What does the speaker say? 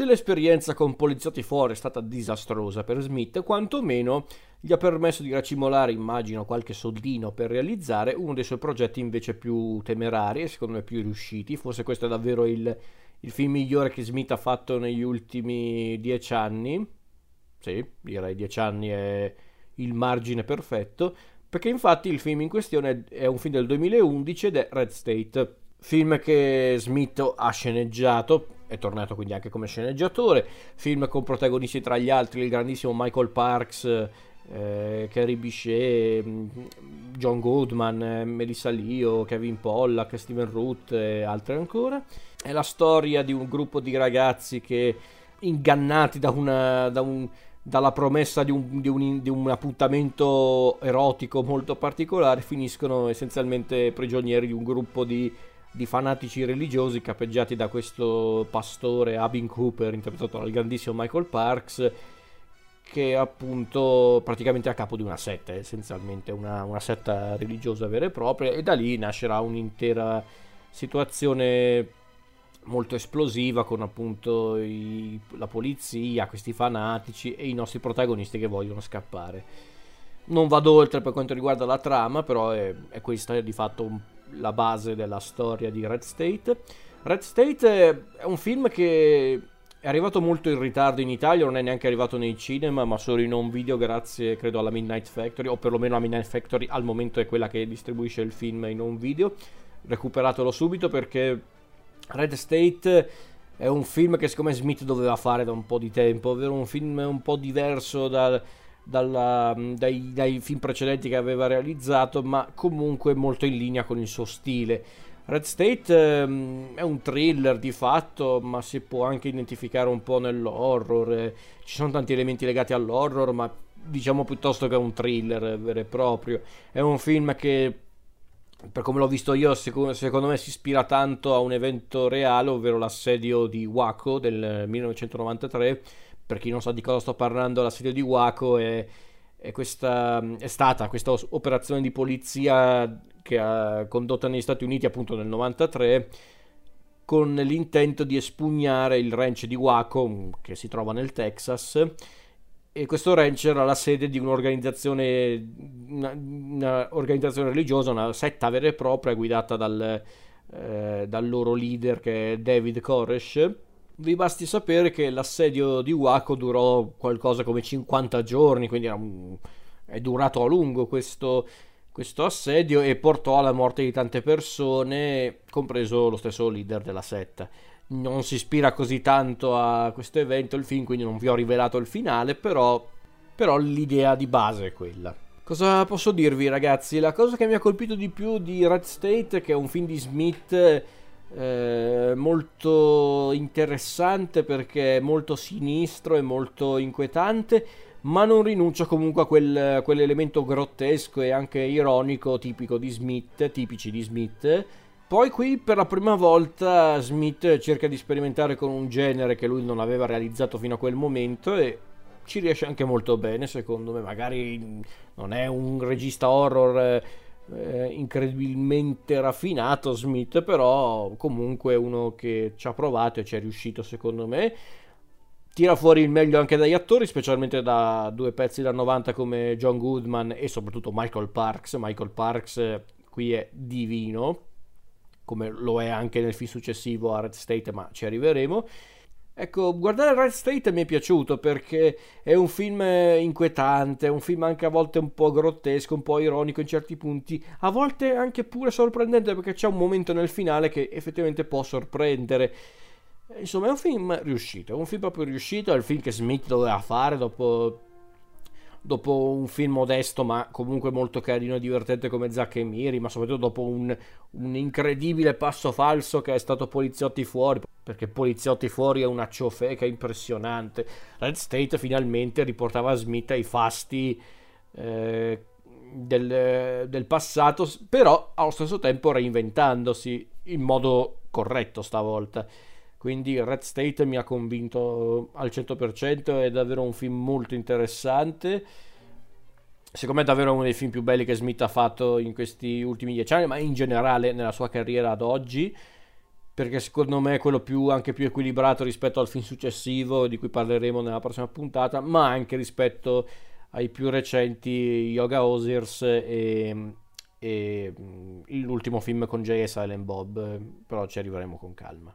Se l'esperienza con poliziotti fuori è stata disastrosa per Smith, quantomeno gli ha permesso di racimolare, immagino, qualche soldino per realizzare uno dei suoi progetti invece più temerari e secondo me più riusciti. Forse questo è davvero il, il film migliore che Smith ha fatto negli ultimi dieci anni. Sì, direi dieci anni è il margine perfetto. Perché infatti il film in questione è un film del 2011 ed è Red State. Film che Smith ha sceneggiato, è tornato quindi anche come sceneggiatore. Film con protagonisti tra gli altri il grandissimo Michael Parks, eh, Carrie Bichet, John Goodman, Melissa Leo, Kevin Pollack, Steven Root e altri ancora. È la storia di un gruppo di ragazzi che ingannati da, una, da un, dalla promessa di un, di, un, di un, appuntamento erotico molto particolare finiscono essenzialmente prigionieri di un gruppo di, di fanatici religiosi capeggiati da questo pastore Abin Cooper interpretato dal grandissimo Michael Parks che è appunto praticamente a capo di una setta essenzialmente una, una setta religiosa vera e propria e da lì nascerà un'intera situazione molto esplosiva con appunto i, la polizia, questi fanatici e i nostri protagonisti che vogliono scappare. Non vado oltre per quanto riguarda la trama, però è, è questa di fatto un, la base della storia di Red State. Red State è un film che è arrivato molto in ritardo in Italia, non è neanche arrivato nei cinema, ma solo in home video grazie credo alla Midnight Factory, o perlomeno la Midnight Factory al momento è quella che distribuisce il film in home video. Recuperatelo subito perché Red State è un film che secondo me Smith doveva fare da un po' di tempo, ovvero un film un po' diverso da, dalla, dai, dai, film precedenti che aveva realizzato, ma comunque molto in linea con il suo stile. Red State um, è un thriller di fatto, ma si può anche identificare un po' nell'horror. Ci sono tanti elementi legati all'horror, ma diciamo piuttosto che un thriller vero e proprio. È un film che per come l'ho visto io, secondo me si ispira tanto a un evento reale, ovvero l'assedio di Waco del 1993. Per chi non sa di cosa sto parlando, l'assedio di Waco è, è, questa, è stata questa operazione di polizia che ha condotta negli Stati Uniti appunto nel 93 con l'intento di espugnare il ranch di Waco che si trova nel Texas e questo ranch era la sede di un'organizzazione, una, religiosa, una setta vera e propria guidata dal, eh, dal loro leader che è David Koresh. Vi basti sapere che l'assedio di Waco durò qualcosa come 50 giorni, quindi un, è durato a lungo questo, questo assedio e portò alla morte di tante persone, compreso lo stesso leader della setta non si ispira così tanto a questo evento il film, quindi non vi ho rivelato il finale, però, però l'idea di base è quella. Cosa posso dirvi ragazzi? La cosa che mi ha colpito di più di Red State, che è un film di Smith eh, molto interessante perché è molto sinistro e molto inquietante, ma non rinuncia comunque a quel, quell'elemento grottesco e anche ironico tipico di Smith, tipici di Smith poi qui per la prima volta Smith cerca di sperimentare con un genere che lui non aveva realizzato fino a quel momento e ci riesce anche molto bene secondo me. Magari non è un regista horror eh, incredibilmente raffinato Smith, però comunque uno che ci ha provato e ci è riuscito secondo me. Tira fuori il meglio anche dagli attori, specialmente da due pezzi da 90 come John Goodman e soprattutto Michael Parks. Michael Parks qui è divino come lo è anche nel film successivo a Red State, ma ci arriveremo. Ecco, guardare Red State mi è piaciuto perché è un film inquietante, è un film anche a volte un po' grottesco, un po' ironico in certi punti, a volte anche pure sorprendente perché c'è un momento nel finale che effettivamente può sorprendere. Insomma, è un film riuscito, è un film proprio riuscito, è il film che Smith doveva fare dopo dopo un film modesto ma comunque molto carino e divertente come Zack e Miri, ma soprattutto dopo un, un, incredibile passo falso che è stato Poliziotti fuori, perché Poliziotti fuori è una ciofeca impressionante. Red State finalmente riportava Smith ai fasti eh, del, del passato, però allo stesso tempo reinventandosi in modo corretto stavolta. Quindi Red State mi ha convinto al 100%, è davvero un film molto interessante. Secondo me è davvero uno dei film più belli che Smith ha fatto in questi ultimi dieci anni, ma in generale nella sua carriera ad oggi, perché secondo me è quello più, anche più equilibrato rispetto al film successivo di cui parleremo nella prossima puntata, ma anche rispetto ai più recenti Yoga Osirs e, e l'ultimo film con Jay e Bob, però ci arriveremo con calma.